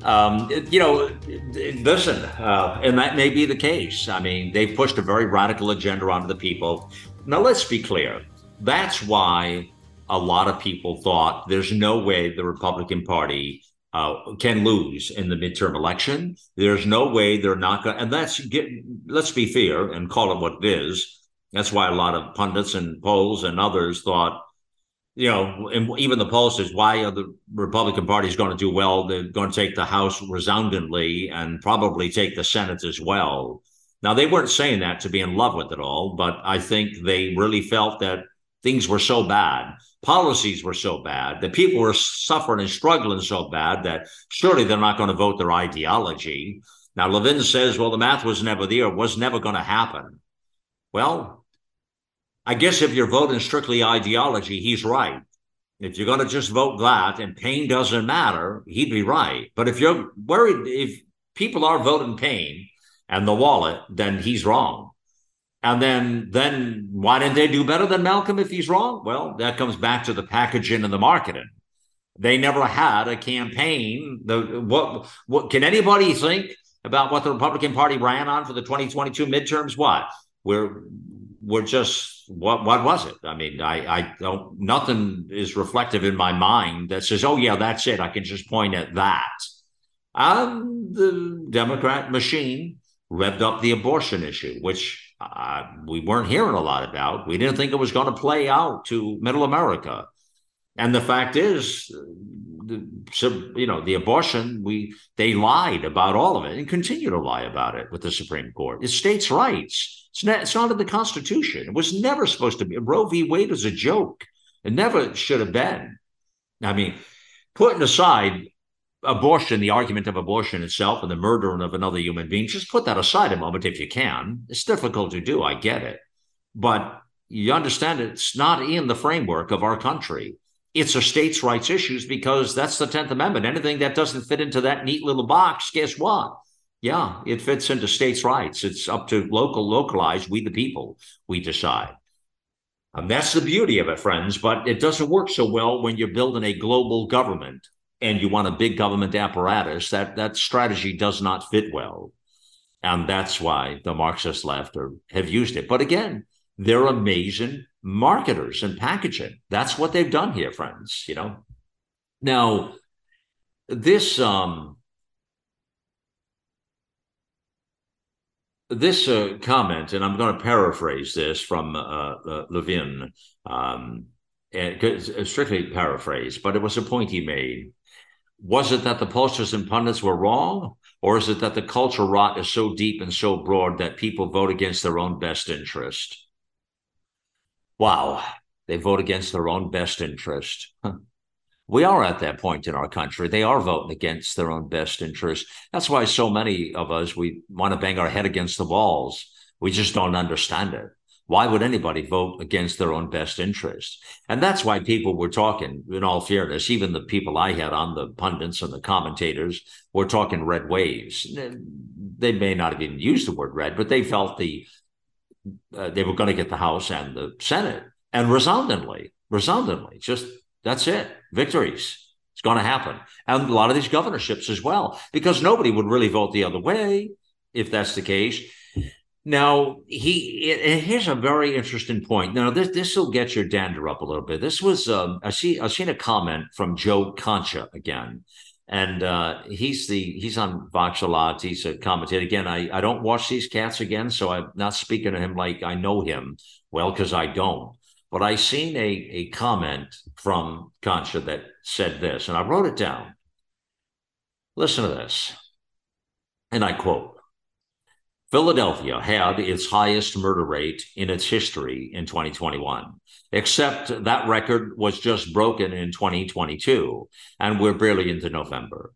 Um, you know, listen, uh, and that may be the case. I mean, they've pushed a very radical agenda onto the people. Now, let's be clear. That's why a lot of people thought there's no way the Republican Party uh, can lose in the midterm election. There's no way they're not going. And that's get. Let's be fair and call it what it is. That's why a lot of pundits and polls and others thought, you know, and even the pollsters, why are the Republican Party is going to do well? They're going to take the House resoundingly and probably take the Senate as well. Now, they weren't saying that to be in love with it all, but I think they really felt that things were so bad, policies were so bad, that people were suffering and struggling so bad that surely they're not going to vote their ideology. Now, Levin says, well, the math was never there, was never going to happen. Well, I guess if you're voting strictly ideology, he's right. If you're going to just vote that and pain doesn't matter, he'd be right. But if you're worried, if people are voting pain, and the wallet, then he's wrong. And then, then why didn't they do better than Malcolm if he's wrong? Well, that comes back to the packaging and the marketing. They never had a campaign. The what? What can anybody think about what the Republican Party ran on for the 2022 midterms? What we're we're just what what was it? I mean, I I don't nothing is reflective in my mind that says, oh yeah, that's it. I can just point at that. Um, the Democrat machine revved up the abortion issue, which uh, we weren't hearing a lot about. We didn't think it was going to play out to middle America. And the fact is, the, you know, the abortion, we they lied about all of it and continue to lie about it with the Supreme Court. It's states' rights. It's not, it's not in the Constitution. It was never supposed to be. Roe v. Wade was a joke. It never should have been. I mean, putting aside abortion, the argument of abortion itself and the murdering of another human being, just put that aside a moment if you can. It's difficult to do. I get it. But you understand it's not in the framework of our country. It's a states' rights issues because that's the 10th Amendment. Anything that doesn't fit into that neat little box, guess what? Yeah, it fits into states' rights. It's up to local, localized, we the people, we decide. And that's the beauty of it, friends. But it doesn't work so well when you're building a global government and you want a big government apparatus. That that strategy does not fit well, and that's why the Marxist left are, have used it. But again, they're amazing marketers and packaging. That's what they've done here, friends. You know. Now, this um, this uh, comment, and I'm going to paraphrase this from uh, uh, Levin, um, and, strictly paraphrase, but it was a point he made. Was it that the pollsters and pundits were wrong, or is it that the culture rot is so deep and so broad that people vote against their own best interest? Wow, they vote against their own best interest. we are at that point in our country. They are voting against their own best interest. That's why so many of us we want to bang our head against the walls. We just don't understand it. Why would anybody vote against their own best interest? And that's why people were talking, in all fairness, even the people I had on the pundits and the commentators were talking red waves. They may not have even used the word red, but they felt the uh, they were going to get the House and the Senate, and resoundingly, resoundingly, just that's it. Victories. It's going to happen. And a lot of these governorships as well, because nobody would really vote the other way if that's the case. Now, he here's a very interesting point. Now, this this will get your dander up a little bit. This was um, I see I've seen a comment from Joe Concha again, and uh, he's the he's on Fox a lot. He's a commentator again. I I don't watch these cats again, so I'm not speaking to him like I know him well because I don't. But I seen a, a comment from Concha that said this, and I wrote it down. Listen to this. And I quote Philadelphia had its highest murder rate in its history in 2021, except that record was just broken in 2022, and we're barely into November.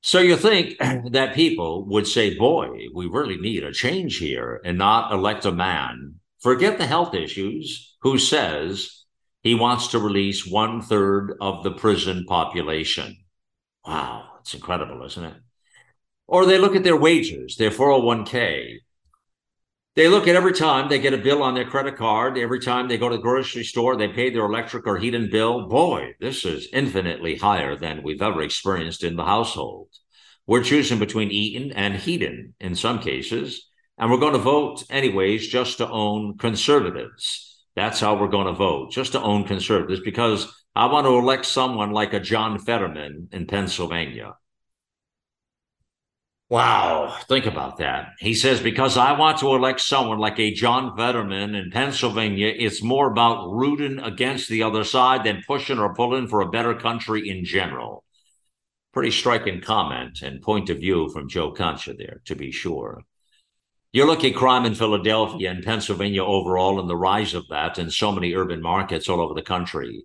So you think that people would say, boy, we really need a change here and not elect a man forget the health issues, who says he wants to release one third of the prison population. Wow, it's incredible, isn't it? Or they look at their wages, their 401k. They look at every time they get a bill on their credit card, every time they go to the grocery store, they pay their electric or heating bill. Boy, this is infinitely higher than we've ever experienced in the household. We're choosing between eating and heating in some cases. And we're going to vote anyways just to own conservatives. That's how we're going to vote, just to own conservatives, because I want to elect someone like a John Fetterman in Pennsylvania. Wow, think about that. He says, because I want to elect someone like a John Fetterman in Pennsylvania, it's more about rooting against the other side than pushing or pulling for a better country in general. Pretty striking comment and point of view from Joe Concha there, to be sure. You look at crime in Philadelphia and Pennsylvania overall and the rise of that in so many urban markets all over the country.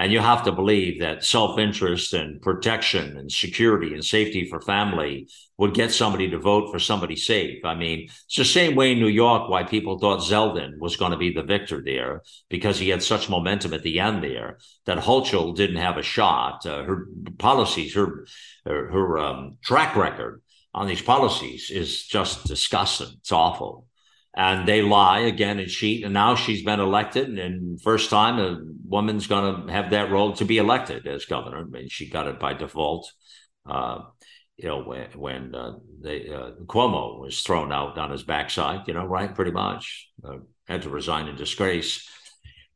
And you have to believe that self interest and protection and security and safety for family would get somebody to vote for somebody safe. I mean, it's the same way in New York why people thought Zeldin was going to be the victor there because he had such momentum at the end there that Hochul didn't have a shot. Uh, her policies, her her, her um, track record on these policies is just disgusting. It's awful. And they lie again and cheat. And now she's been elected, and first time a woman's going to have that role to be elected as governor. I mean, she got it by default. Uh, you know, when, when uh, they, uh, Cuomo was thrown out on his backside, you know, right? Pretty much uh, had to resign in disgrace.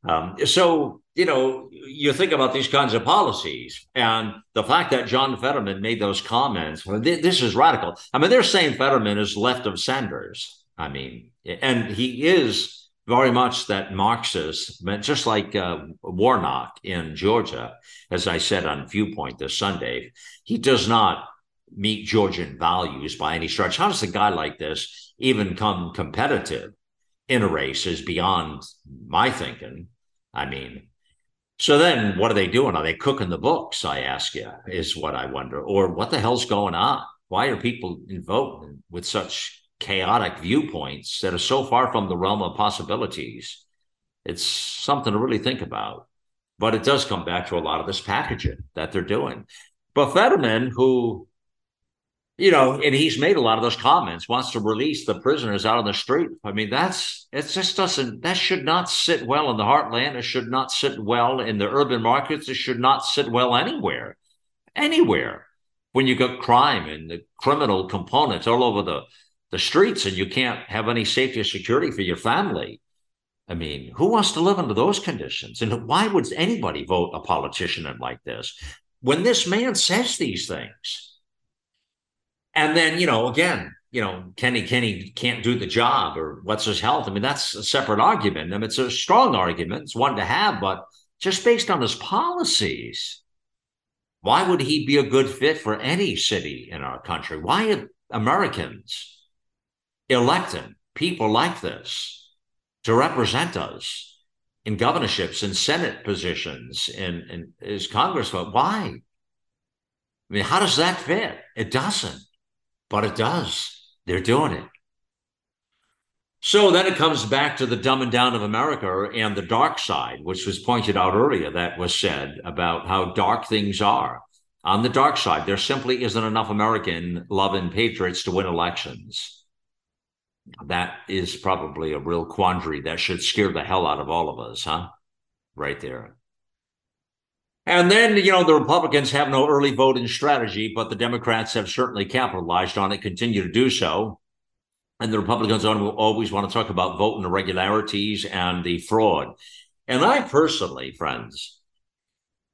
Um, so, you know, you think about these kinds of policies and the fact that John Fetterman made those comments, th- this is radical. I mean, they're saying Fetterman is left of Sanders. I mean, and he is very much that Marxist, just like uh, Warnock in Georgia, as I said on Viewpoint this Sunday, he does not meet Georgian values by any stretch. How does a guy like this even come competitive in a race is beyond my thinking. I mean, so then what are they doing? Are they cooking the books? I ask you, is what I wonder. Or what the hell's going on? Why are people voting with such chaotic viewpoints that are so far from the realm of possibilities? It's something to really think about. But it does come back to a lot of this packaging that they're doing. But Fetterman, who you know, and he's made a lot of those comments, wants to release the prisoners out on the street. I mean, that's it just doesn't that should not sit well in the heartland. It should not sit well in the urban markets. It should not sit well anywhere. Anywhere. When you got crime and the criminal components all over the, the streets and you can't have any safety or security for your family. I mean, who wants to live under those conditions? And why would anybody vote a politician in like this? When this man says these things, and then, you know, again, you know, Kenny Kenny can't do the job or what's his health? I mean, that's a separate argument. I mean, it's a strong argument. It's one to have, but just based on his policies, why would he be a good fit for any city in our country? Why Americans electing people like this to represent us in governorships and Senate positions and, and as congressman? Why? I mean, how does that fit? It doesn't but it does. They're doing it. So then it comes back to the dumbing down of America and the dark side, which was pointed out earlier, that was said about how dark things are. On the dark side, there simply isn't enough American loving patriots to win elections. That is probably a real quandary that should scare the hell out of all of us, huh? Right there. And then, you know, the Republicans have no early voting strategy, but the Democrats have certainly capitalized on it, continue to do so. And the Republicans always want to talk about voting irregularities and the fraud. And I personally, friends,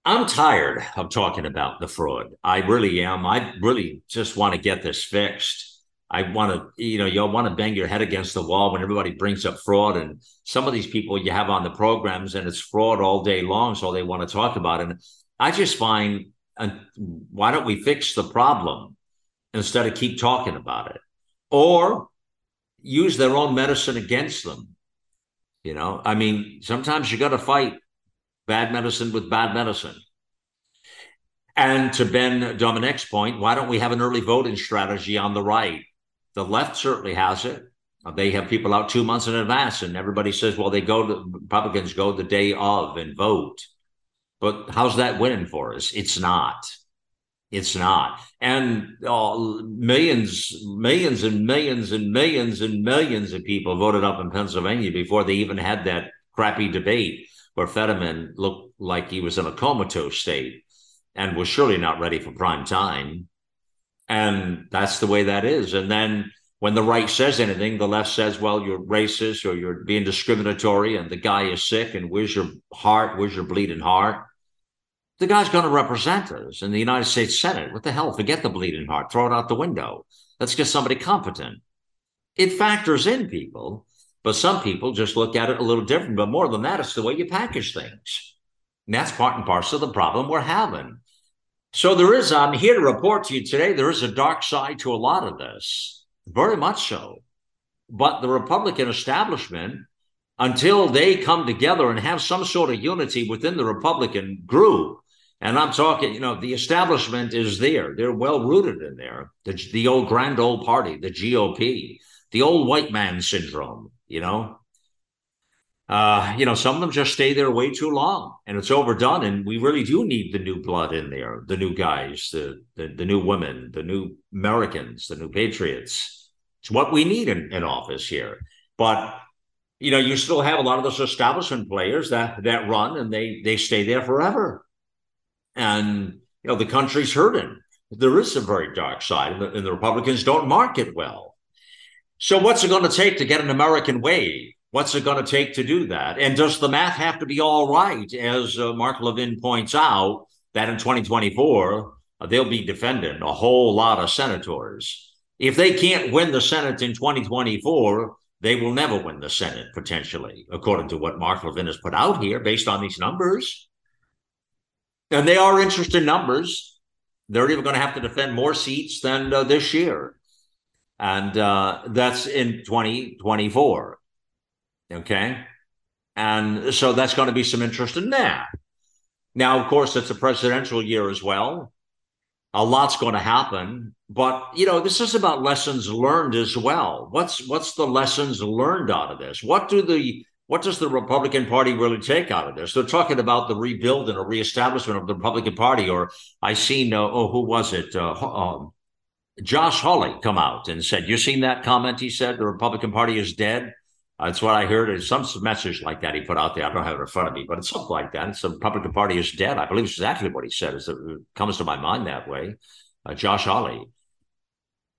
I'm tired of talking about the fraud. I really am. I really just want to get this fixed. I want to, you know, you want to bang your head against the wall when everybody brings up fraud. And some of these people you have on the programs, and it's fraud all day long. So they want to talk about it. And I just find, uh, why don't we fix the problem instead of keep talking about it or use their own medicine against them? You know, I mean, sometimes you got to fight bad medicine with bad medicine. And to Ben Domenech's point, why don't we have an early voting strategy on the right? The left certainly has it. Uh, they have people out two months in advance, and everybody says, well, they go to Republicans go the day of and vote. But how's that winning for us? It's not. It's not. And uh, millions, millions and millions and millions and millions of people voted up in Pennsylvania before they even had that crappy debate where Fetterman looked like he was in a comatose state and was surely not ready for prime time. And that's the way that is. And then when the right says anything, the left says, well, you're racist or you're being discriminatory and the guy is sick and where's your heart? Where's your bleeding heart? The guy's going to represent us in the United States Senate. What the hell? Forget the bleeding heart. Throw it out the window. Let's get somebody competent. It factors in people, but some people just look at it a little different. But more than that, it's the way you package things. And that's part and parcel of the problem we're having. So there is, I'm here to report to you today, there is a dark side to a lot of this, very much so. But the Republican establishment, until they come together and have some sort of unity within the Republican group, and I'm talking, you know, the establishment is there. They're well rooted in there. The, the old grand old party, the GOP, the old white man syndrome, you know, uh, you know, some of them just stay there way too long and it's overdone. And we really do need the new blood in there, the new guys, the, the, the new women, the new Americans, the new patriots. It's what we need in, in office here. But you know, you still have a lot of those establishment players that that run and they they stay there forever. And you know, the country's hurting. There is a very dark side, and the, and the Republicans don't market well. So, what's it going to take to get an American way What's it going to take to do that? And does the math have to be all right, as uh, Mark Levin points out, that in 2024 uh, they'll be defending a whole lot of senators. If they can't win the Senate in 2024, they will never win the Senate potentially, according to what Mark Levin has put out here, based on these numbers. And they are interesting numbers. They're even going to have to defend more seats than uh, this year. And uh, that's in 2024. Okay. And so that's going to be some interest in that. Now, of course, it's a presidential year as well. A lot's going to happen, but you know, this is about lessons learned as well. What's what's the lessons learned out of this? What do the what does the Republican Party really take out of this? They're talking about the rebuild and a reestablishment of the Republican Party. Or I seen, uh, oh, who was it? Uh, um, Josh Hawley come out and said, "You seen that comment?" He said, "The Republican Party is dead." That's what I heard. It's some message like that he put out there. I don't have it in front of me, but it's something like that. It's the Republican Party is dead. I believe it's exactly what he said. It comes to my mind that way. Uh, Josh Hawley.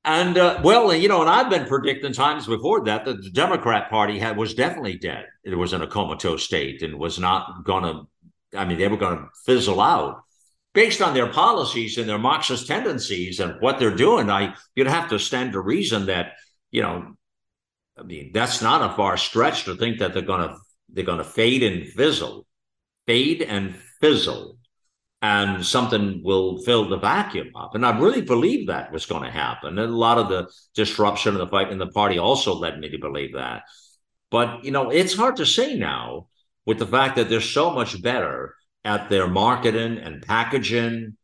And uh, well, you know, and I've been predicting times before that the Democrat Party had was definitely dead. It was in a comatose state and was not going to. I mean, they were going to fizzle out based on their policies and their Marxist tendencies and what they're doing. I you'd have to stand to reason that you know I mean, that's not a far stretch to think that they're gonna they're gonna fade and fizzle, fade and fizzle, and something will fill the vacuum up. And I really believe that was going to happen. And a lot of the disruption of the fight in the party also led me to believe that. But you know, it's hard to say now with the fact that they're so much better at their marketing and packaging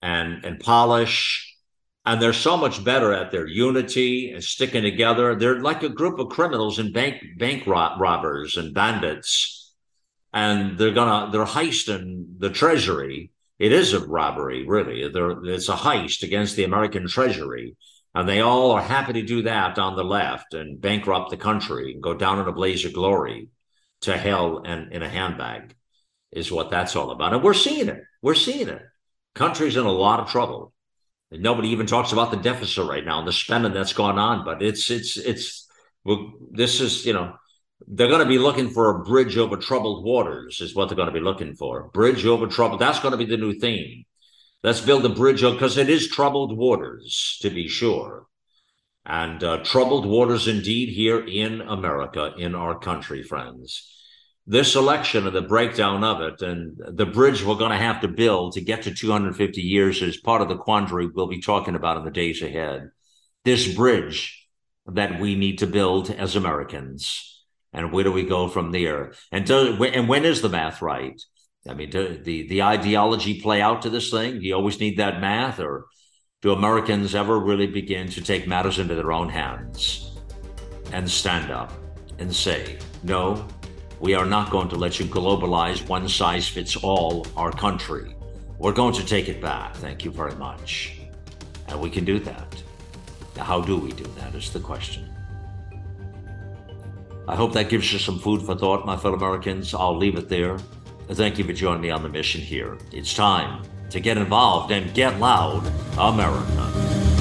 and and polish and they're so much better at their unity and sticking together. They're like a group of criminals and bank bank robbers and bandits, and they're gonna they're heisting the treasury. It is a robbery, really. They're, it's a heist against the American treasury, and they all are happy to do that on the left and bankrupt the country and go down in a blaze of glory to hell and in a handbag, is what that's all about. And we're seeing it. We're seeing it. Country's in a lot of trouble Nobody even talks about the deficit right now and the spending that's gone on. But it's it's it's well, this is you know they're going to be looking for a bridge over troubled waters is what they're going to be looking for. Bridge over troubled. That's going to be the new theme. Let's build a bridge because it is troubled waters to be sure, and uh, troubled waters indeed here in America in our country, friends this election and the breakdown of it and the bridge we're going to have to build to get to 250 years is part of the quandary we'll be talking about in the days ahead. This bridge that we need to build as Americans. And where do we go from there? And, do, and when is the math right? I mean, do the, the ideology play out to this thing? Do you always need that math? Or do Americans ever really begin to take matters into their own hands and stand up and say, no, we are not going to let you globalize one size fits all our country. We're going to take it back. Thank you very much. And we can do that. Now, how do we do that is the question. I hope that gives you some food for thought, my fellow Americans. I'll leave it there. Thank you for joining me on the mission here. It's time to get involved and get loud, America.